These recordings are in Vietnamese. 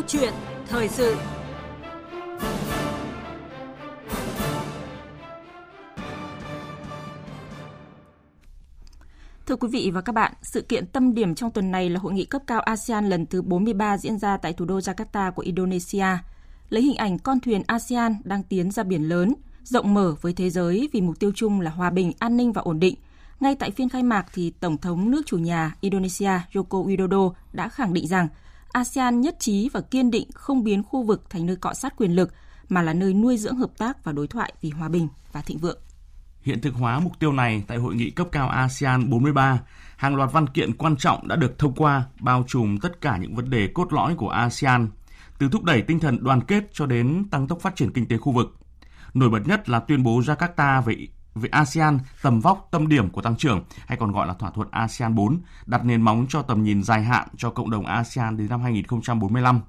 Câu chuyện thời sự Thưa quý vị và các bạn, sự kiện tâm điểm trong tuần này là hội nghị cấp cao ASEAN lần thứ 43 diễn ra tại thủ đô Jakarta của Indonesia. Lấy hình ảnh con thuyền ASEAN đang tiến ra biển lớn, rộng mở với thế giới vì mục tiêu chung là hòa bình, an ninh và ổn định. Ngay tại phiên khai mạc thì Tổng thống nước chủ nhà Indonesia Joko Widodo đã khẳng định rằng ASEAN nhất trí và kiên định không biến khu vực thành nơi cọ sát quyền lực mà là nơi nuôi dưỡng hợp tác và đối thoại vì hòa bình và thịnh vượng. Hiện thực hóa mục tiêu này tại hội nghị cấp cao ASEAN 43, hàng loạt văn kiện quan trọng đã được thông qua bao trùm tất cả những vấn đề cốt lõi của ASEAN, từ thúc đẩy tinh thần đoàn kết cho đến tăng tốc phát triển kinh tế khu vực. Nổi bật nhất là tuyên bố Jakarta về về ASEAN tầm vóc tâm điểm của tăng trưởng hay còn gọi là thỏa thuận ASEAN 4 đặt nền móng cho tầm nhìn dài hạn cho cộng đồng ASEAN đến năm 2045.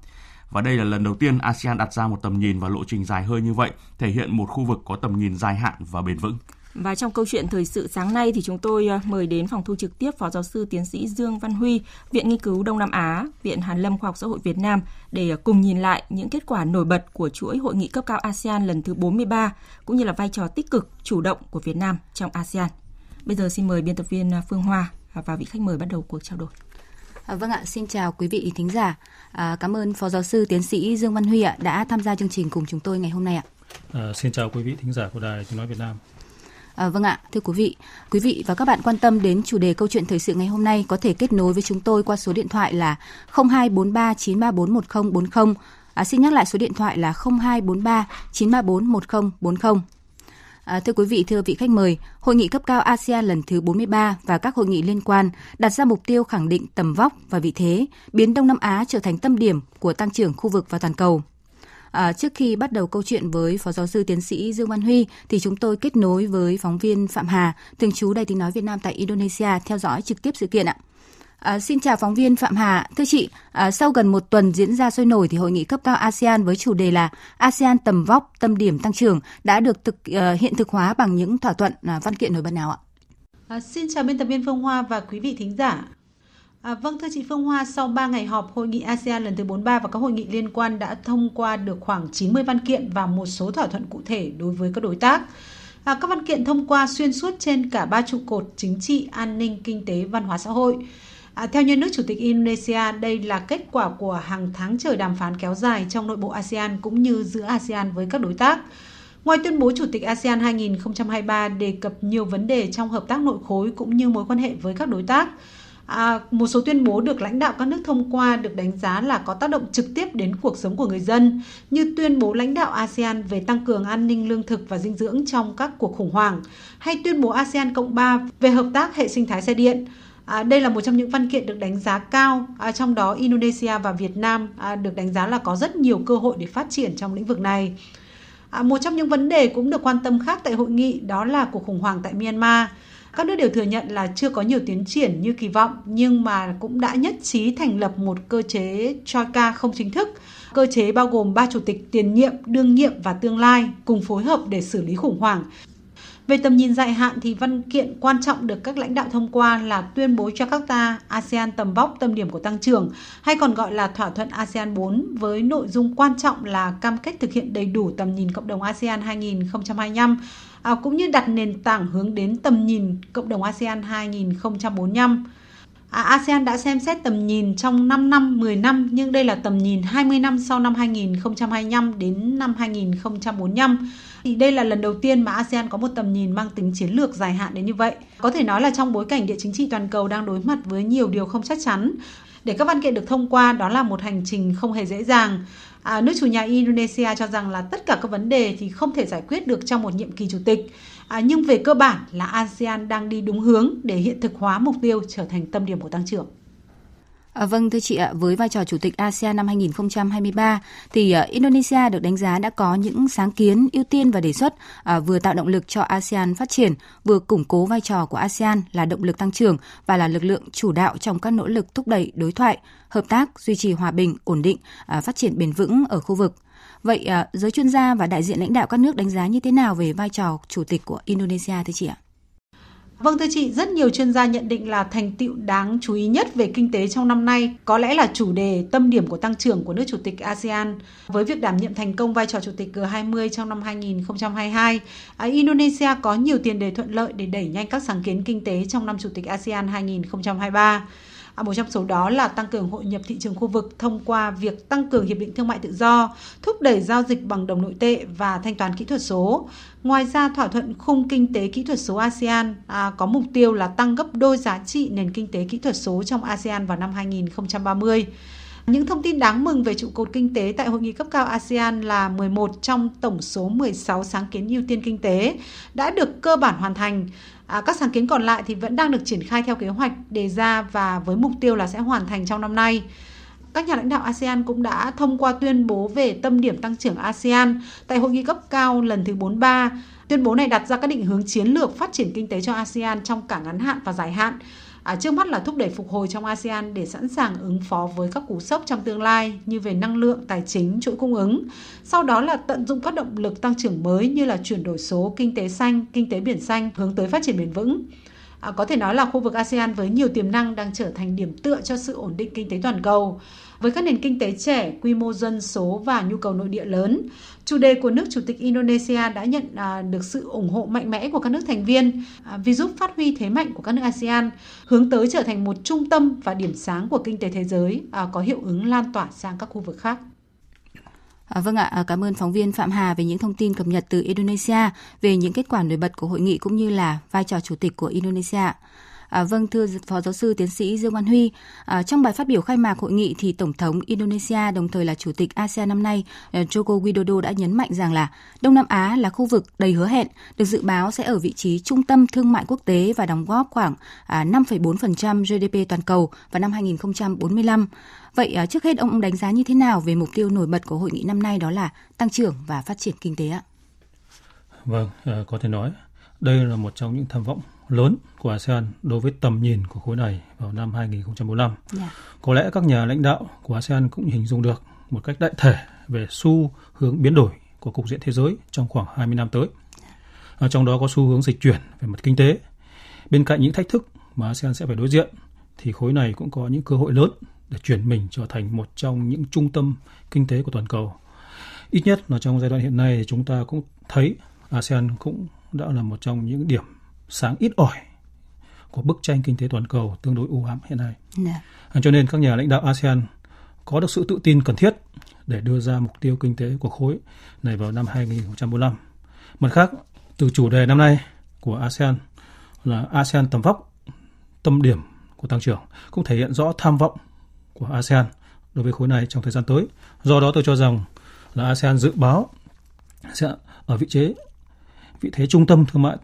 Và đây là lần đầu tiên ASEAN đặt ra một tầm nhìn và lộ trình dài hơi như vậy, thể hiện một khu vực có tầm nhìn dài hạn và bền vững. Và trong câu chuyện thời sự sáng nay thì chúng tôi ờ, mời đến phòng thu trực tiếp Phó Giáo sư Tiến sĩ Dương Văn Huy, Viện Nghiên cứu Đông Nam Á, Viện Hàn Lâm Khoa học Xã hội Việt Nam để ờ, cùng nhìn lại những kết quả nổi bật của chuỗi hội nghị cấp cao ASEAN lần thứ 43 cũng như là vai trò tích cực, chủ động của Việt Nam trong ASEAN. Bây giờ xin mời biên tập viên ờ, Phương Hoa và vị khách mời bắt đầu cuộc trao đổi. À, vâng ạ, xin chào quý vị thính giả. À, cảm ơn Phó Giáo sư Tiến sĩ Dương Văn Huy ạ đã tham gia chương trình cùng chúng tôi ngày hôm nay ạ. À, xin chào quý vị thính giả của Đài Tiếng Nói Việt Nam. À, vâng ạ, thưa quý vị, quý vị và các bạn quan tâm đến chủ đề câu chuyện thời sự ngày hôm nay có thể kết nối với chúng tôi qua số điện thoại là 0243 934 1040. À, xin nhắc lại số điện thoại là 0243 934 1040. À, thưa quý vị, thưa vị khách mời, Hội nghị cấp cao ASEAN lần thứ 43 và các hội nghị liên quan đặt ra mục tiêu khẳng định tầm vóc và vị thế, biến Đông Nam Á trở thành tâm điểm của tăng trưởng khu vực và toàn cầu. À, trước khi bắt đầu câu chuyện với Phó Giáo sư Tiến sĩ Dương Văn Huy, thì chúng tôi kết nối với phóng viên Phạm Hà, thường trú Đài tiếng nói Việt Nam tại Indonesia theo dõi trực tiếp sự kiện ạ. À, xin chào phóng viên Phạm Hà. Thưa chị, à, sau gần một tuần diễn ra sôi nổi thì hội nghị cấp cao ASEAN với chủ đề là ASEAN tầm vóc, tâm điểm tăng trưởng đã được thực à, hiện thực hóa bằng những thỏa thuận à, văn kiện nổi bật nào ạ? À, xin chào biên tập viên Phương Hoa và quý vị thính giả. À, vâng thưa chị Phương Hoa, sau 3 ngày họp hội nghị ASEAN lần thứ 43 và các hội nghị liên quan đã thông qua được khoảng 90 văn kiện và một số thỏa thuận cụ thể đối với các đối tác. À, các văn kiện thông qua xuyên suốt trên cả ba trụ cột chính trị, an ninh, kinh tế, văn hóa xã hội. À, theo nhân nước Chủ tịch Indonesia, đây là kết quả của hàng tháng trời đàm phán kéo dài trong nội bộ ASEAN cũng như giữa ASEAN với các đối tác. Ngoài tuyên bố Chủ tịch ASEAN 2023 đề cập nhiều vấn đề trong hợp tác nội khối cũng như mối quan hệ với các đối tác, À, một số tuyên bố được lãnh đạo các nước thông qua được đánh giá là có tác động trực tiếp đến cuộc sống của người dân, như tuyên bố lãnh đạo ASEAN về tăng cường an ninh lương thực và dinh dưỡng trong các cuộc khủng hoảng, hay tuyên bố ASEAN Cộng 3 về hợp tác hệ sinh thái xe điện. À, đây là một trong những văn kiện được đánh giá cao, à, trong đó Indonesia và Việt Nam à, được đánh giá là có rất nhiều cơ hội để phát triển trong lĩnh vực này. À, một trong những vấn đề cũng được quan tâm khác tại hội nghị đó là cuộc khủng hoảng tại Myanmar. Các nước đều thừa nhận là chưa có nhiều tiến triển như kỳ vọng nhưng mà cũng đã nhất trí thành lập một cơ chế Troika không chính thức. Cơ chế bao gồm ba chủ tịch tiền nhiệm, đương nhiệm và tương lai cùng phối hợp để xử lý khủng hoảng. Về tầm nhìn dài hạn thì văn kiện quan trọng được các lãnh đạo thông qua là tuyên bố Jakarta ASEAN tầm vóc tâm điểm của tăng trưởng hay còn gọi là thỏa thuận ASEAN 4 với nội dung quan trọng là cam kết thực hiện đầy đủ tầm nhìn cộng đồng ASEAN 2025 à, cũng như đặt nền tảng hướng đến tầm nhìn cộng đồng ASEAN 2045. À, ASEAN đã xem xét tầm nhìn trong 5 năm, 10 năm nhưng đây là tầm nhìn 20 năm sau năm 2025 đến năm 2045. Thì đây là lần đầu tiên mà ASEAN có một tầm nhìn mang tính chiến lược dài hạn đến như vậy. Có thể nói là trong bối cảnh địa chính trị toàn cầu đang đối mặt với nhiều điều không chắc chắn, để các văn kiện được thông qua đó là một hành trình không hề dễ dàng. À, nước chủ nhà Indonesia cho rằng là tất cả các vấn đề thì không thể giải quyết được trong một nhiệm kỳ chủ tịch. À, nhưng về cơ bản là ASEAN đang đi đúng hướng để hiện thực hóa mục tiêu trở thành tâm điểm của tăng trưởng. À, vâng thưa chị ạ, với vai trò chủ tịch ASEAN năm 2023 thì uh, Indonesia được đánh giá đã có những sáng kiến, ưu tiên và đề xuất uh, vừa tạo động lực cho ASEAN phát triển, vừa củng cố vai trò của ASEAN là động lực tăng trưởng và là lực lượng chủ đạo trong các nỗ lực thúc đẩy đối thoại, hợp tác, duy trì hòa bình, ổn định, uh, phát triển bền vững ở khu vực. Vậy uh, giới chuyên gia và đại diện lãnh đạo các nước đánh giá như thế nào về vai trò chủ tịch của Indonesia thưa chị ạ? Vâng thưa chị, rất nhiều chuyên gia nhận định là thành tựu đáng chú ý nhất về kinh tế trong năm nay có lẽ là chủ đề tâm điểm của tăng trưởng của nước chủ tịch ASEAN. Với việc đảm nhiệm thành công vai trò chủ tịch G20 trong năm 2022, à, Indonesia có nhiều tiền đề thuận lợi để đẩy nhanh các sáng kiến kinh tế trong năm chủ tịch ASEAN 2023. À, một trong số đó là tăng cường hội nhập thị trường khu vực thông qua việc tăng cường hiệp định thương mại tự do, thúc đẩy giao dịch bằng đồng nội tệ và thanh toán kỹ thuật số. Ngoài ra, thỏa thuận khung kinh tế kỹ thuật số ASEAN à, có mục tiêu là tăng gấp đôi giá trị nền kinh tế kỹ thuật số trong ASEAN vào năm 2030. Những thông tin đáng mừng về trụ cột kinh tế tại hội nghị cấp cao ASEAN là 11 trong tổng số 16 sáng kiến ưu tiên kinh tế đã được cơ bản hoàn thành. À, các sáng kiến còn lại thì vẫn đang được triển khai theo kế hoạch đề ra và với mục tiêu là sẽ hoàn thành trong năm nay. Các nhà lãnh đạo ASEAN cũng đã thông qua tuyên bố về tâm điểm tăng trưởng ASEAN tại hội nghị cấp cao lần thứ 43. Tuyên bố này đặt ra các định hướng chiến lược phát triển kinh tế cho ASEAN trong cả ngắn hạn và dài hạn À, trước mắt là thúc đẩy phục hồi trong ASEAN để sẵn sàng ứng phó với các cú sốc trong tương lai như về năng lượng, tài chính, chuỗi cung ứng. Sau đó là tận dụng các động lực tăng trưởng mới như là chuyển đổi số, kinh tế xanh, kinh tế biển xanh hướng tới phát triển bền vững. À, có thể nói là khu vực ASEAN với nhiều tiềm năng đang trở thành điểm tựa cho sự ổn định kinh tế toàn cầu. Với các nền kinh tế trẻ, quy mô dân số và nhu cầu nội địa lớn, chủ đề của nước Chủ tịch Indonesia đã nhận à, được sự ủng hộ mạnh mẽ của các nước thành viên à, vì giúp phát huy thế mạnh của các nước ASEAN, hướng tới trở thành một trung tâm và điểm sáng của kinh tế thế giới, à, có hiệu ứng lan tỏa sang các khu vực khác. À, vâng ạ, cảm ơn phóng viên Phạm Hà về những thông tin cập nhật từ Indonesia về những kết quả nổi bật của hội nghị cũng như là vai trò chủ tịch của Indonesia. À, vâng thưa phó giáo sư tiến sĩ Dương Văn Huy, à, trong bài phát biểu khai mạc hội nghị thì tổng thống Indonesia đồng thời là chủ tịch ASEAN năm nay à, Joko Widodo đã nhấn mạnh rằng là Đông Nam Á là khu vực đầy hứa hẹn, được dự báo sẽ ở vị trí trung tâm thương mại quốc tế và đóng góp khoảng à, 5,4% GDP toàn cầu vào năm 2045. Vậy à, trước hết ông đánh giá như thế nào về mục tiêu nổi bật của hội nghị năm nay đó là tăng trưởng và phát triển kinh tế ạ? Vâng, à, có thể nói đây là một trong những tham vọng lớn của ASEAN đối với tầm nhìn của khối này vào năm 2045. Yeah. Dạ. Có lẽ các nhà lãnh đạo của ASEAN cũng hình dung được một cách đại thể về xu hướng biến đổi của cục diện thế giới trong khoảng 20 năm tới. Ở trong đó có xu hướng dịch chuyển về mặt kinh tế. Bên cạnh những thách thức mà ASEAN sẽ phải đối diện thì khối này cũng có những cơ hội lớn để chuyển mình trở thành một trong những trung tâm kinh tế của toàn cầu. Ít nhất là trong giai đoạn hiện nay thì chúng ta cũng thấy ASEAN cũng đã là một trong những điểm sáng ít ỏi của bức tranh kinh tế toàn cầu tương đối u ám hiện nay. Yeah. Dạ. Cho nên các nhà lãnh đạo ASEAN có được sự tự tin cần thiết để đưa ra mục tiêu kinh tế của khối này vào năm 2045. Mặt khác, từ chủ đề năm nay của ASEAN là ASEAN tầm vóc, tâm điểm của tăng trưởng cũng thể hiện rõ tham vọng của ASEAN đối với khối này trong thời gian tới. Do đó tôi cho rằng là ASEAN dự báo sẽ ở vị trí vị thế trung tâm thương mại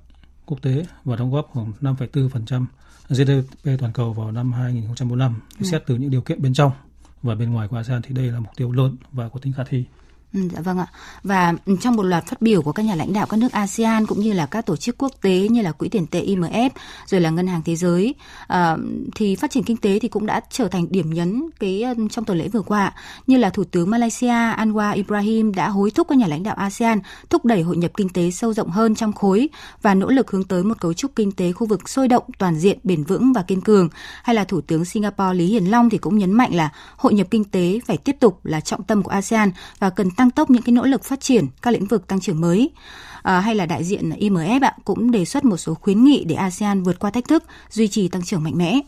quốc tế và đóng góp khoảng 5,4% GDP toàn cầu vào năm 2045. Ừ. Xét từ những điều kiện bên trong và bên ngoài của ASEAN thì đây là mục tiêu lớn và có tính khả thi. Ừ, dạ vâng ạ. Và ừ, trong một loạt phát biểu của các nhà lãnh đạo các nước ASEAN cũng như là các tổ chức quốc tế như là Quỹ tiền tệ IMF rồi là Ngân hàng Thế giới à, thì phát triển kinh tế thì cũng đã trở thành điểm nhấn cái ờ, trong tuần lễ vừa qua như là Thủ tướng Malaysia Anwar Ibrahim đã hối thúc các nhà lãnh đạo ASEAN thúc đẩy hội nhập kinh tế sâu rộng hơn trong khối và nỗ lực hướng tới một cấu trúc kinh tế khu vực sôi động, toàn diện, bền vững và kiên cường. Hay là Thủ tướng Singapore Lý Hiển Long thì cũng nhấn mạnh là hội nhập kinh tế phải tiếp tục là trọng tâm của ASEAN và cần tăng tốc những cái nỗ lực phát triển các lĩnh vực tăng trưởng mới. À, hay là đại diện IMF ạ, cũng đề xuất một số khuyến nghị để ASEAN vượt qua thách thức, duy trì tăng trưởng mạnh mẽ.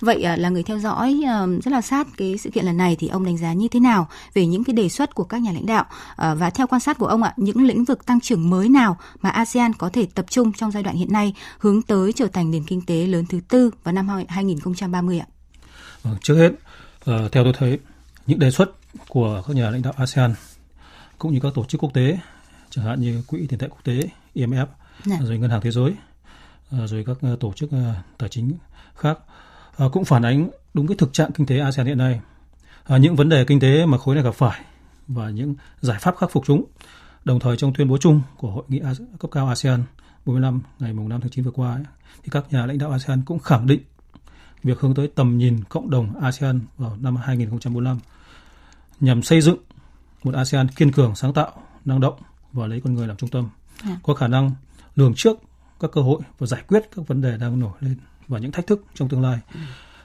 Vậy à, là người theo dõi à, rất là sát cái sự kiện lần này thì ông đánh giá như thế nào về những cái đề xuất của các nhà lãnh đạo à, và theo quan sát của ông ạ, những lĩnh vực tăng trưởng mới nào mà ASEAN có thể tập trung trong giai đoạn hiện nay hướng tới trở thành nền kinh tế lớn thứ tư vào năm 2030 ạ? Vâng, trước hết, ờ, theo tôi thấy những đề xuất của các nhà lãnh đạo ASEAN cũng như các tổ chức quốc tế chẳng hạn như quỹ tiền tệ quốc tế IMF Này. Dạ. rồi ngân hàng thế giới à, rồi các à, tổ chức à, tài chính khác cũng phản ánh đúng cái thực trạng kinh tế ASEAN hiện nay những vấn đề kinh tế mà khối này gặp phải và những giải pháp khắc phục chúng đồng thời trong tuyên bố chung của hội nghị cấp cao ASEAN 45 ngày mùng 5 tháng 9 vừa qua ấy, thì các nhà lãnh đạo ASEAN cũng khẳng định việc hướng tới tầm nhìn cộng đồng ASEAN vào năm 2045 nhằm xây dựng một ASEAN kiên cường, sáng tạo, năng động và lấy con người làm trung tâm, à. có khả năng lường trước các cơ hội và giải quyết các vấn đề đang nổi lên và những thách thức trong tương lai.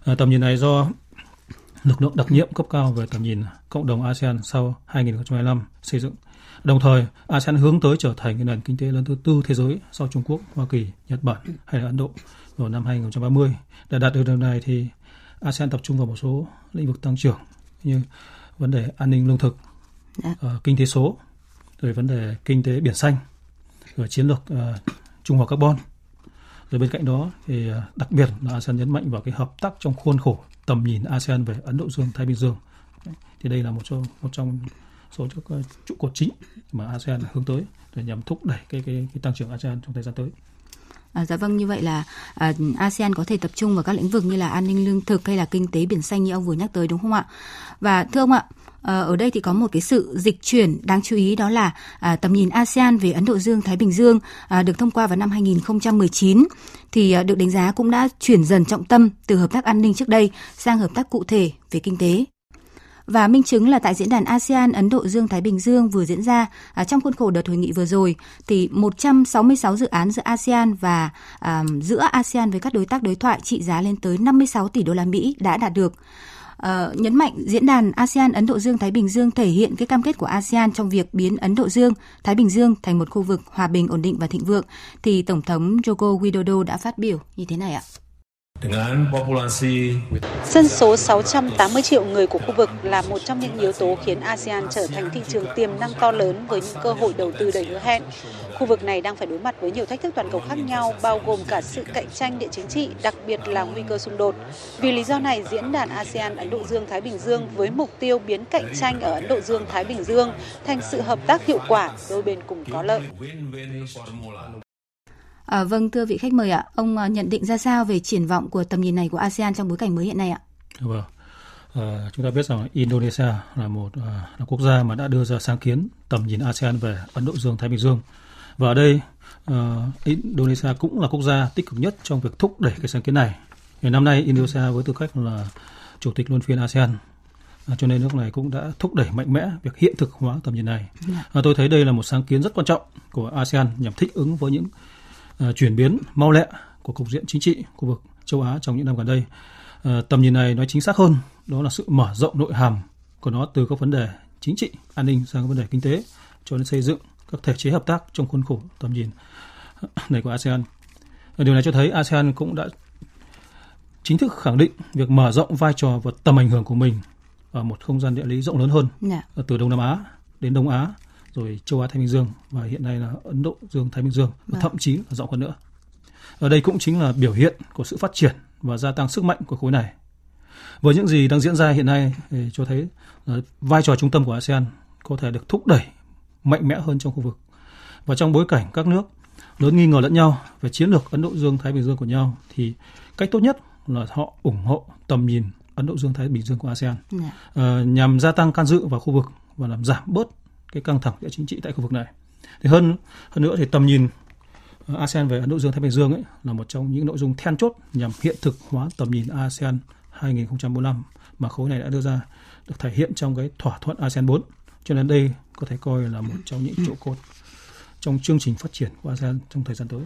À, tầm nhìn này do lực lượng đặc nhiệm cấp cao về tầm nhìn cộng đồng ASEAN sau 2025 xây dựng. Đồng thời, ASEAN hướng tới trở thành nền kinh tế lớn thứ tư thế giới sau Trung Quốc, Hoa Kỳ, Nhật Bản hay là Ấn Độ vào năm 2030. Để đạt được điều này thì ASEAN tập trung vào một số lĩnh vực tăng trưởng như vấn đề an ninh lương thực, uh, kinh tế số, rồi vấn đề kinh tế biển xanh, rồi chiến lược uh, trung hòa carbon. Rồi bên cạnh đó thì uh, đặc biệt là ASEAN nhấn mạnh vào cái hợp tác trong khuôn khổ tầm nhìn ASEAN về Ấn Độ Dương Thái Bình Dương. Thì đây là một trong một trong số các trụ cột chính mà ASEAN hướng tới để nhằm thúc đẩy cái cái, cái tăng trưởng ASEAN trong thời gian tới. À, dạ vâng như vậy là à, ASEAN có thể tập trung vào các lĩnh vực như là an ninh lương thực hay là kinh tế biển xanh như ông vừa nhắc tới đúng không ạ? Và thưa ông ạ, à, ở đây thì có một cái sự dịch chuyển đáng chú ý đó là à, tầm nhìn ASEAN về Ấn Độ Dương Thái Bình Dương à, được thông qua vào năm 2019 thì à, được đánh giá cũng đã chuyển dần trọng tâm từ hợp tác an ninh trước đây sang hợp tác cụ thể về kinh tế. Và minh chứng là tại diễn đàn ASEAN Ấn Độ Dương Thái Bình Dương vừa diễn ra à, trong khuôn khổ đợt hội nghị vừa rồi thì 166 dự án giữa ASEAN và à, giữa ASEAN với các đối tác đối thoại trị giá lên tới 56 tỷ đô la Mỹ đã đạt được. Uh, nhấn mạnh diễn đàn ASEAN Ấn Độ Dương Thái Bình Dương thể hiện cái cam kết của ASEAN trong việc biến Ấn Độ Dương, Thái Bình Dương thành một khu vực hòa bình, ổn định và thịnh vượng thì Tổng thống Joko Widodo đã phát biểu như thế này ạ. Dân số 680 triệu người của khu vực là một trong những yếu tố khiến ASEAN trở thành thị trường tiềm năng to lớn với những cơ hội đầu tư đầy hứa hẹn. Khu vực này đang phải đối mặt với nhiều thách thức toàn cầu khác nhau, bao gồm cả sự cạnh tranh địa chính trị, đặc biệt là nguy cơ xung đột. Vì lý do này, diễn đàn ASEAN Ấn Độ Dương Thái Bình Dương với mục tiêu biến cạnh tranh ở Ấn Độ Dương Thái Bình Dương thành sự hợp tác hiệu quả, đôi bên cùng có lợi. À, vâng, thưa vị khách mời ạ, ông à, nhận định ra sao về triển vọng của tầm nhìn này của ASEAN trong bối cảnh mới hiện nay ạ? Vâng, à, chúng ta biết rằng Indonesia là một à, là quốc gia mà đã đưa ra sáng kiến tầm nhìn ASEAN về Ấn Độ Dương Thái Bình Dương và ở đây à, Indonesia cũng là quốc gia tích cực nhất trong việc thúc đẩy cái sáng kiến này. Thì năm nay Indonesia với tư cách là chủ tịch luân phiên ASEAN À, cho nên nước này cũng đã thúc đẩy mạnh mẽ việc hiện thực hóa tầm nhìn này. À, tôi thấy đây là một sáng kiến rất quan trọng của ASEAN nhằm thích ứng với những uh, chuyển biến mau lẹ của cục diện chính trị khu vực châu Á trong những năm gần đây. Uh, tầm nhìn này nói chính xác hơn đó là sự mở rộng nội hàm của nó từ các vấn đề chính trị, an ninh sang các vấn đề kinh tế cho đến xây dựng các thể chế hợp tác trong khuôn khổ tầm nhìn này của ASEAN. Điều này cho thấy ASEAN cũng đã chính thức khẳng định việc mở rộng vai trò và tầm ảnh hưởng của mình ở một không gian địa lý rộng lớn hơn yeah. Dạ. từ Đông Nam Á đến Đông Á rồi châu Á Thái Bình Dương và hiện nay là Ấn Độ Dương Thái Bình Dương và vâng. thậm chí là rộng hơn nữa. Ở đây cũng chính là biểu hiện của sự phát triển và gia tăng sức mạnh của khối này. Với những gì đang diễn ra hiện nay thì cho thấy vai trò trung tâm của ASEAN có thể được thúc đẩy mạnh mẽ hơn trong khu vực. Và trong bối cảnh các nước lớn nghi ngờ lẫn nhau về chiến lược Ấn Độ Dương Thái Bình Dương của nhau thì cách tốt nhất là họ ủng hộ tầm nhìn Ấn Độ Dương Thái Bình Dương của ASEAN yeah. Dạ. uh, nhằm gia tăng can dự vào khu vực và làm giảm bớt cái căng thẳng địa chính trị tại khu vực này. Thì hơn hơn nữa thì tầm nhìn ờ, ASEAN về Ấn Độ Dương, Thái Bình Dương ấy là một trong những nội dung then chốt nhằm hiện thực hóa tầm nhìn ASEAN 2045 mà khối này đã đưa ra, được thể hiện trong cái thỏa thuận ASEAN 4. Cho nên đây có thể coi là một trong những trụ cột trong chương trình phát triển của ASEAN trong thời gian tới.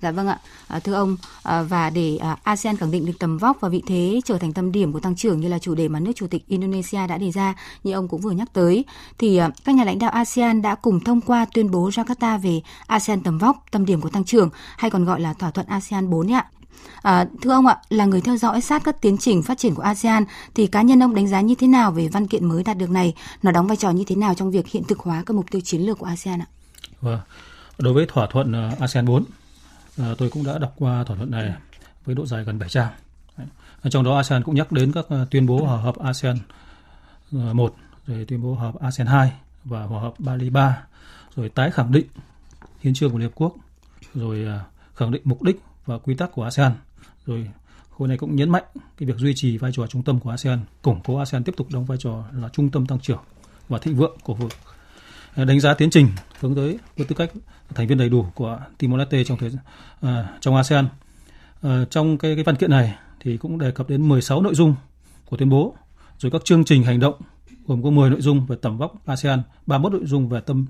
Dạ vâng ạ, à, thưa ông à, và để à, ASEAN khẳng định được tầm vóc và vị thế trở thành tâm điểm của tăng trưởng như là chủ đề mà nước chủ tịch Indonesia đã đề ra như ông cũng vừa nhắc tới thì à, các nhà lãnh đạo ASEAN đã cùng thông qua tuyên bố Jakarta về ASEAN tầm vóc, tâm điểm của tăng trưởng hay còn gọi là thỏa thuận ASEAN 4 ạ. À, thưa ông ạ, là người theo dõi sát các tiến trình phát triển của ASEAN thì cá nhân ông đánh giá như thế nào về văn kiện mới đạt được này? Nó đóng vai trò như thế nào trong việc hiện thực hóa các mục tiêu chiến lược của ASEAN ạ? Vâng. Đối với thỏa thuận à, ASEAN 4 à, tôi cũng đã đọc qua thỏa thuận này với độ dài gần 7 trang. Trong đó ASEAN cũng nhắc đến các ờ, tuyên bố hòa hợp ASEAN ờ, 1, rồi tuyên bố hòa hợp ASEAN 2 và hòa hợp Bali 3, rồi tái khẳng định hiến trương của Liên Hợp Quốc, rồi khẳng định mục đích và quy tắc của ASEAN, rồi khối này cũng nhấn mạnh cái việc duy trì vai trò trung tâm của ASEAN, củng cố ASEAN tiếp tục đóng vai trò là trung tâm tăng trưởng và thịnh vượng của khu vực đánh giá tiến trình hướng tới với tư cách thành viên đầy đủ của Timor Leste trong thời à, trong ASEAN. À, trong cái cái văn kiện này thì cũng đề cập đến 16 nội dung của tuyên bố, rồi các chương trình hành động gồm có 10 nội dung về tầm vóc ASEAN, 31 nội dung về tâm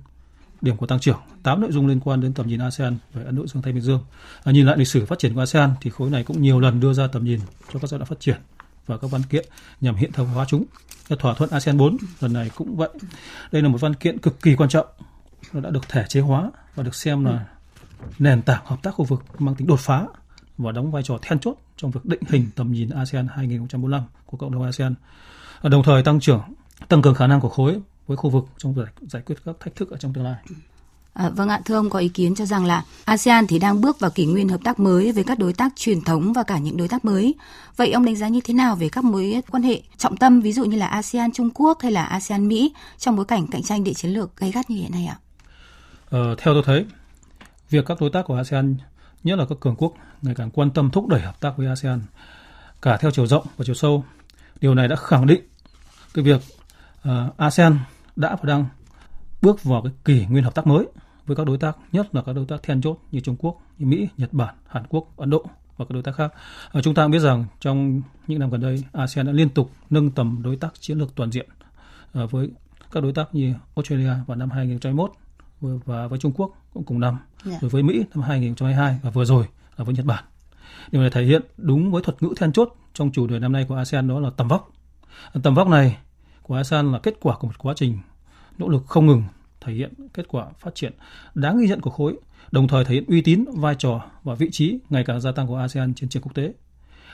điểm của tăng trưởng, 8 nội dung liên quan đến tầm nhìn ASEAN về Ấn Độ Dương Thái Bình Dương. À, nhìn lại lịch sử phát triển của ASEAN thì khối này cũng nhiều lần đưa ra tầm nhìn cho các giai đoạn phát triển và các văn kiện nhằm hiện thực hóa chúng. Thỏa thuận ASEAN 4 lần này cũng vậy. Đây là một văn kiện cực kỳ quan trọng. Nó đã được thể chế hóa và được xem là nền tảng hợp tác khu vực mang tính đột phá và đóng vai trò then chốt trong việc định hình tầm nhìn ASEAN 2045 của cộng đồng ASEAN. Đồng thời tăng trưởng, tăng cường khả năng của khối với khu vực trong việc giải quyết các thách thức ở trong tương lai. À, vâng ạ, thưa ông có ý kiến cho rằng là ASEAN thì đang bước vào kỷ nguyên hợp tác mới với các đối tác truyền thống và cả những đối tác mới. Vậy ông đánh giá như thế nào về các mối quan hệ trọng tâm ví dụ như là ASEAN Trung Quốc hay là ASEAN Mỹ trong bối cảnh cạnh tranh địa chiến lược gay gắt như hiện nay ạ? Ờ, theo tôi thấy, việc các đối tác của ASEAN, nhất là các cường quốc, ngày càng quan tâm thúc đẩy hợp tác với ASEAN cả theo chiều rộng và chiều sâu. Điều này đã khẳng định cái việc uh, ASEAN đã và đang bước vào cái kỷ nguyên hợp tác mới với các đối tác, nhất là các đối tác then chốt như Trung Quốc, như Mỹ, Nhật Bản, Hàn Quốc, Ấn Độ và các đối tác khác. À, chúng ta cũng biết rằng trong những năm gần đây, ASEAN đã liên tục nâng tầm đối tác chiến lược toàn diện à, với các đối tác như Australia vào năm 2021 và với Trung Quốc cũng cùng năm, yeah. Dạ. rồi với Mỹ năm 2022 và vừa rồi là với Nhật Bản. Điều này thể hiện đúng với thuật ngữ then chốt trong chủ đề năm nay của ASEAN đó là tầm vóc. Tầm vóc này của ASEAN là kết quả của một quá trình nỗ lực không ngừng thể hiện kết quả phát triển đáng ghi nhận của khối, đồng thời thể hiện uy tín, vai trò và vị trí ngày càng gia tăng của ASEAN trên trường quốc tế.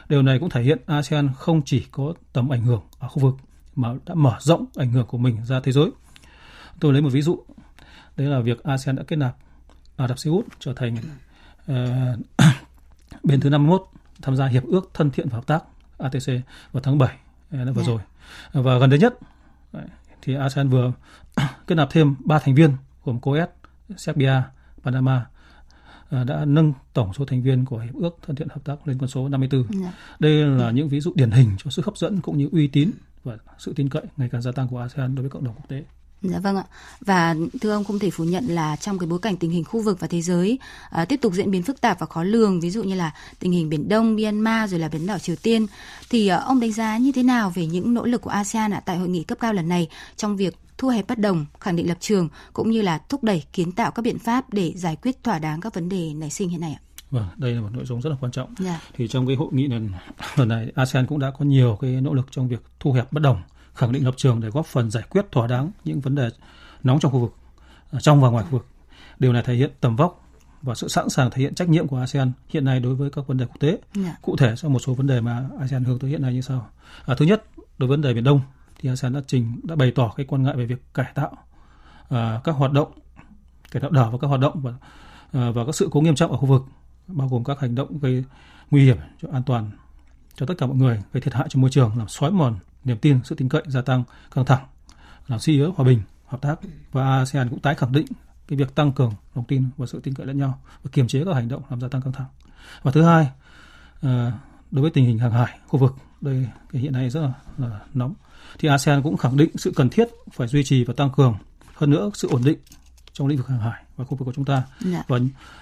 Điều này cũng thể hiện ASEAN không chỉ có tầm ảnh hưởng ở khu vực mà đã mở rộng ảnh hưởng của mình ra thế giới. Tôi lấy một ví dụ, đấy là việc ASEAN đã kết nạp Ả Rập Xê Út trở thành uh, bên thứ 51 tham gia hiệp ước thân thiện và hợp tác ATC vào tháng 7 năm vừa yeah. Dạ. rồi. Và gần đây nhất thì ASEAN vừa kết nạp thêm 3 thành viên gồm Coes, Serbia, Panama à, đã nâng tổng số thành viên của hiệp ước thân thiện hợp tác lên con số 54. Yeah. Đây là những ví dụ điển hình cho sức hấp dẫn cũng như uy tín và sự tin cậy ngày càng gia tăng của ASEAN đối với cộng đồng quốc tế. Dạ vâng ạ. Và thưa ông không thể phủ nhận là trong cái bối cảnh tình hình khu vực và thế giới uh, tiếp tục diễn biến phức tạp và khó lường, ví dụ như là tình hình Biển Đông, Myanmar rồi là biển đảo Triều Tiên, thì uh, ông đánh giá như thế nào về những nỗ lực của ASEAN ạ tại hội nghị cấp cao lần này trong việc thu hẹp bất đồng, khẳng định lập trường cũng như là thúc đẩy kiến tạo các biện pháp để giải quyết thỏa đáng các vấn đề nảy sinh hiện nay ạ? Vâng, đây là một nội dung rất là quan trọng. Yeah. Dạ. Thì trong cái hội nghị lần lần này ASEAN cũng đã có nhiều cái nỗ lực trong việc thu hẹp bất đồng khẳng định lập trường để góp phần giải quyết thỏa đáng những vấn đề nóng trong khu vực, trong và ngoài khu vực. Điều này thể hiện tầm vóc và sự sẵn sàng thể hiện trách nhiệm của ASEAN hiện nay đối với các vấn đề quốc tế. Yeah. Dạ. Cụ thể trong một số vấn đề mà ASEAN hướng tới hiện nay như sau. À, thứ nhất, đối với vấn đề Biển Đông thì ASEAN đã trình đã bày tỏ cái quan ngại về việc cải tạo à, các hoạt động cải tạo đảo và các hoạt động và à, và các sự cố nghiêm trọng ở khu vực bao gồm các hành động gây nguy hiểm cho an toàn cho tất cả mọi người gây thiệt hại cho môi trường làm xói mòn niềm tin, sự tin cậy gia tăng, căng thẳng, làm suy yếu hòa bình, hợp tác và ASEAN cũng tái khẳng định cái việc tăng cường lòng tin và sự tin cậy lẫn nhau và kiềm chế các hành động làm gia tăng căng thẳng. Và thứ hai, à, đối với tình hình hàng hải khu vực đây cái hiện nay rất là, là nóng thì ASEAN cũng khẳng định sự cần thiết phải duy trì và tăng cường hơn nữa sự ổn định trong lĩnh vực hàng hải và khu vực của chúng ta dạ. và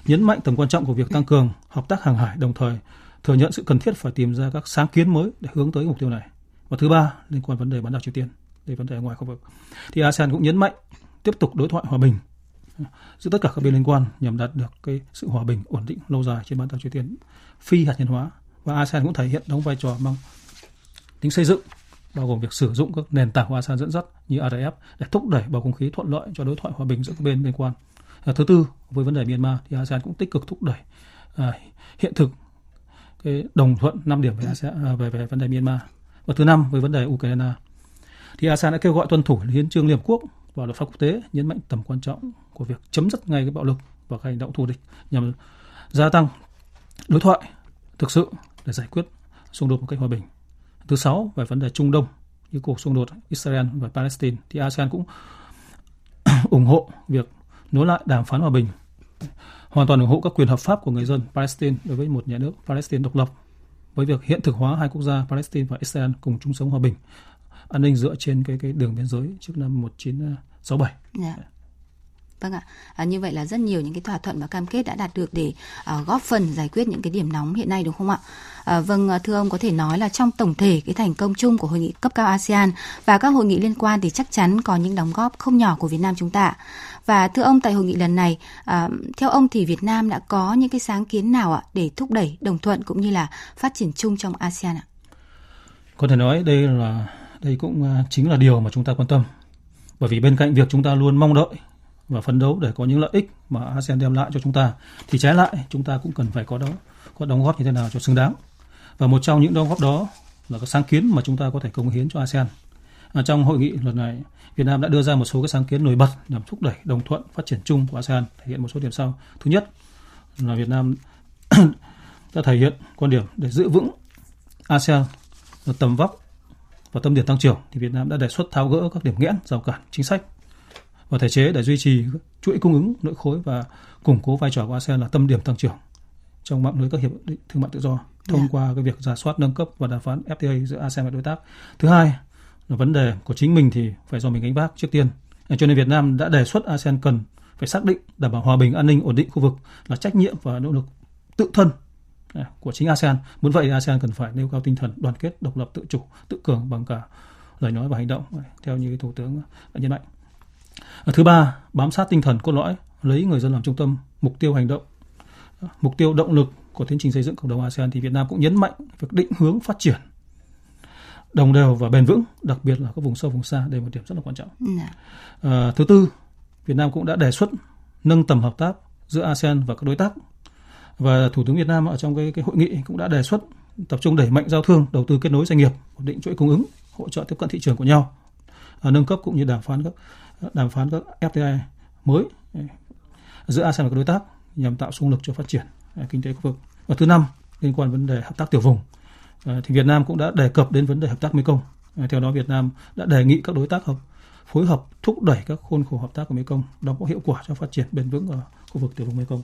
nhấn mạnh tầm quan trọng của việc tăng cường hợp tác hàng hải đồng thời thừa nhận sự cần thiết phải tìm ra các sáng kiến mới để hướng tới mục tiêu này và thứ ba liên quan vấn đề bán đảo Triều Tiên về vấn đề ngoài khu vực. Thì ASEAN cũng nhấn mạnh tiếp tục đối thoại hòa bình giữa tất cả các bên liên quan nhằm đạt được cái sự hòa bình ổn định lâu dài trên bán đảo Triều Tiên phi hạt nhân hóa. Và ASEAN cũng thể hiện đóng vai trò mang tính xây dựng bao gồm việc sử dụng các nền tảng của ASEAN dẫn dắt như RCEP để thúc đẩy bầu không khí thuận lợi cho đối thoại hòa bình giữa các bên liên quan. À, thứ tư, với vấn đề Myanmar thì ASEAN cũng tích cực thúc đẩy à, hiện thực cái đồng thuận 5 điểm về ASEAN à, về về vấn đề Myanmar và thứ năm, với vấn đề Ukraine thì ASEAN đã kêu gọi tuân thủ hiến trương Liên Hợp Quốc và luật pháp quốc tế, nhấn mạnh tầm quan trọng của việc chấm dứt ngay cái bạo lực và các hành động thù địch nhằm gia tăng đối thoại thực sự để giải quyết xung đột một cách hòa bình. Thứ sáu, về vấn đề Trung Đông, như cuộc xung đột Israel và Palestine, thì ASEAN cũng ủng hộ việc nối lại đàm phán hòa bình, hoàn toàn ủng hộ các quyền hợp pháp của người dân Palestine đối với một nhà nước Palestine độc lập với việc hiện thực hóa hai quốc gia Palestine và Israel cùng chung sống hòa bình, an ninh dựa trên cái cái đường biên giới trước năm 1967. Yeah. Vâng ạ, à, như vậy là rất nhiều những cái thỏa thuận và cam kết đã đạt được để à, góp phần giải quyết những cái điểm nóng hiện nay đúng không ạ? À, vâng, à, thưa ông có thể nói là trong tổng thể cái thành công chung của hội nghị cấp cao ASEAN và các hội nghị liên quan thì chắc chắn có những đóng góp không nhỏ của Việt Nam chúng ta. Và thưa ông tại hội nghị lần này, à, theo ông thì Việt Nam đã có những cái sáng kiến nào ạ để thúc đẩy đồng thuận cũng như là phát triển chung trong ASEAN ạ? Có thể nói đây là đây cũng à, chính là điều mà chúng ta quan tâm. Bởi vì bên cạnh việc chúng ta luôn mong đợi và phấn đấu để có những lợi ích mà ASEAN đem lại cho chúng ta. Thì trái lại chúng ta cũng cần phải có đó có đóng góp như thế nào cho xứng đáng. Và một trong những đóng góp đó là các sáng kiến mà chúng ta có thể cống hiến cho ASEAN. À, trong hội nghị lần này Việt Nam đã đưa ra một số các sáng kiến nổi bật nhằm thúc đẩy đồng thuận phát triển chung của ASEAN thể hiện một số điểm sau. Thứ nhất là Việt Nam đã thể hiện quan điểm để giữ vững ASEAN tầm vóc và tâm điểm tăng trưởng. Thì Việt Nam đã đề xuất tháo gỡ các điểm nghẽn rào cản chính sách và thể chế để duy trì chuỗi cung ứng nội khối và củng cố vai trò của ASEAN là tâm điểm tăng trưởng trong mạng lưới các hiệp định thương mại tự do thông yeah. Dạ. qua cái việc giả soát nâng cấp và đàm phán FTA giữa ASEAN và đối tác. Thứ hai là vấn đề của chính mình thì phải do mình gánh vác trước tiên. Cho nên Việt Nam đã đề xuất ASEAN cần phải xác định đảm bảo hòa bình, an ninh, ổn định khu vực là trách nhiệm và nỗ lực tự thân à, của chính ASEAN. Muốn vậy ASEAN cần phải nêu cao tinh thần đoàn kết, độc lập, tự chủ, tự cường bằng cả lời nói và hành động theo như Thủ tướng đã nhấn mạnh. Thứ ba, bám sát tinh thần cốt lõi, lấy người dân làm trung tâm, mục tiêu hành động, mục tiêu động lực của tiến trình xây dựng cộng đồng ASEAN thì Việt Nam cũng nhấn mạnh việc định hướng phát triển đồng đều và bền vững, đặc biệt là các vùng sâu vùng xa, đây là một điểm rất là quan trọng. À, thứ tư, Việt Nam cũng đã đề xuất nâng tầm hợp tác giữa ASEAN và các đối tác. Và Thủ tướng Việt Nam ở trong cái, cái hội nghị cũng đã đề xuất tập trung đẩy mạnh giao thương, đầu tư kết nối doanh nghiệp, ổn định chuỗi cung ứng, hỗ trợ tiếp cận thị trường của nhau, Ờ, nâng cấp cũng như đàm phán các đàm phán các FTA mới giữa ASEAN và các đối tác nhằm tạo xung lực cho phát triển à, kinh tế khu vực. Và thứ năm, liên quan vấn đề hợp tác tiểu vùng, ờ, thì Việt Nam cũng đã đề cập đến vấn đề hợp tác Mekong. Ờ, theo đó, Việt Nam đã đề nghị các đối tác hợp phối hợp thúc đẩy các khuôn khổ hợp tác của Mekong đóng góp hiệu quả cho phát triển bền vững ở khu vực tiểu vùng Mekong.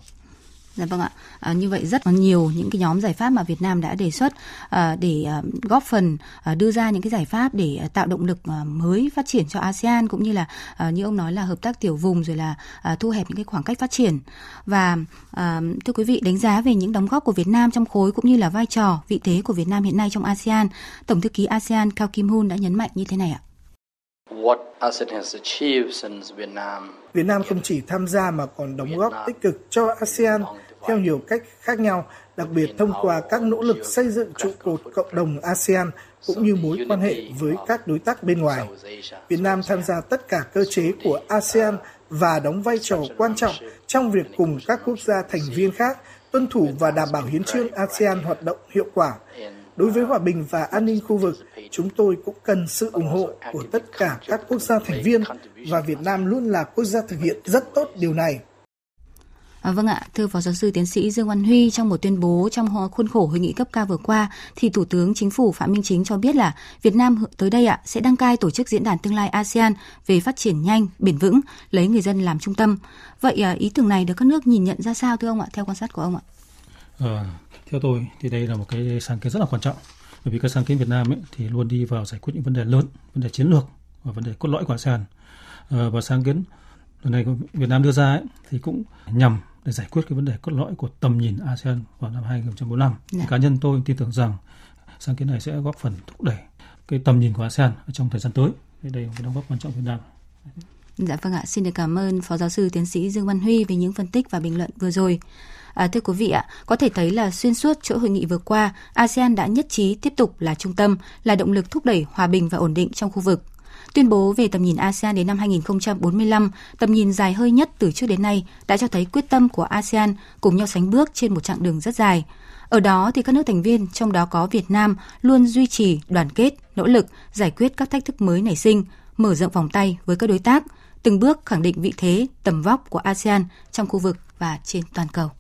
Dạ vâng ạ. À, như vậy rất nhiều những cái nhóm giải pháp mà Việt Nam đã đề xuất à, để à, góp phần à, đưa ra những cái giải pháp để à, tạo động lực à, mới phát triển cho ASEAN cũng như là à, như ông nói là hợp tác tiểu vùng rồi là à, thu hẹp những cái khoảng cách phát triển. Và à, thưa quý vị đánh giá về những đóng góp của Việt Nam trong khối cũng như là vai trò vị thế của Việt Nam hiện nay trong ASEAN, Tổng thư ký ASEAN Cao Kim Hun đã nhấn mạnh như thế này ạ. Việt Nam không chỉ tham gia mà còn đóng góp tích cực cho ASEAN theo nhiều cách khác nhau, đặc biệt thông qua các nỗ lực xây dựng trụ cột cộng đồng ASEAN cũng như mối quan hệ với các đối tác bên ngoài. Việt Nam tham gia tất cả cơ chế của ASEAN và đóng vai trò quan trọng trong việc cùng các quốc gia thành viên khác tuân thủ và đảm bảo hiến trương ASEAN hoạt động hiệu quả. Đối với hòa bình và an ninh khu vực, chúng tôi cũng cần sự ủng hộ của tất cả các quốc gia thành viên và Việt Nam luôn là quốc gia thực hiện rất tốt điều này. À, vâng ạ, thưa Phó Giáo sư Tiến sĩ Dương Văn Huy, trong một tuyên bố trong khuôn khổ hội nghị cấp cao vừa qua, thì Thủ tướng Chính phủ Phạm Minh Chính cho biết là Việt Nam tới đây ạ sẽ đăng cai tổ chức diễn đàn tương lai ASEAN về phát triển nhanh, bền vững, lấy người dân làm trung tâm. Vậy à, ý tưởng này được các nước nhìn nhận ra sao thưa ông ạ, theo quan sát của ông ạ? À, theo tôi thì đây là một cái sáng kiến rất là quan trọng. Bởi vì các sáng kiến Việt Nam ấy, thì luôn đi vào giải quyết những vấn đề lớn, vấn đề chiến lược và vấn đề cốt lõi của ASEAN. À, và sáng kiến lần này Việt Nam đưa ra ấy, thì cũng nhằm để giải quyết cái vấn đề cốt lõi của tầm nhìn ASEAN vào năm 2045. Dạ. Thì cá nhân tôi tin tưởng rằng sáng kiến này sẽ góp phần thúc đẩy cái tầm nhìn của ASEAN trong thời gian tới. Đây là một đóng góp quan trọng của Việt Nam. Dạ vâng ạ, xin được cảm ơn Phó Giáo sư Tiến sĩ Dương Văn Huy về những phân tích và bình luận vừa rồi. À, thưa quý vị ạ, có thể thấy là xuyên suốt chuỗi hội nghị vừa qua, ASEAN đã nhất trí tiếp tục là trung tâm, là động lực thúc đẩy hòa bình và ổn định trong khu vực. Tuyên bố về tầm nhìn ASEAN đến năm 2045, tầm nhìn dài hơi nhất từ trước đến nay, đã cho thấy quyết tâm của ASEAN cùng nhau sánh bước trên một chặng đường rất dài. Ở đó thì các nước thành viên, trong đó có Việt Nam, luôn duy trì đoàn kết, nỗ lực giải quyết các thách thức mới nảy sinh, mở rộng vòng tay với các đối tác, từng bước khẳng định vị thế, tầm vóc của ASEAN trong khu vực và trên toàn cầu.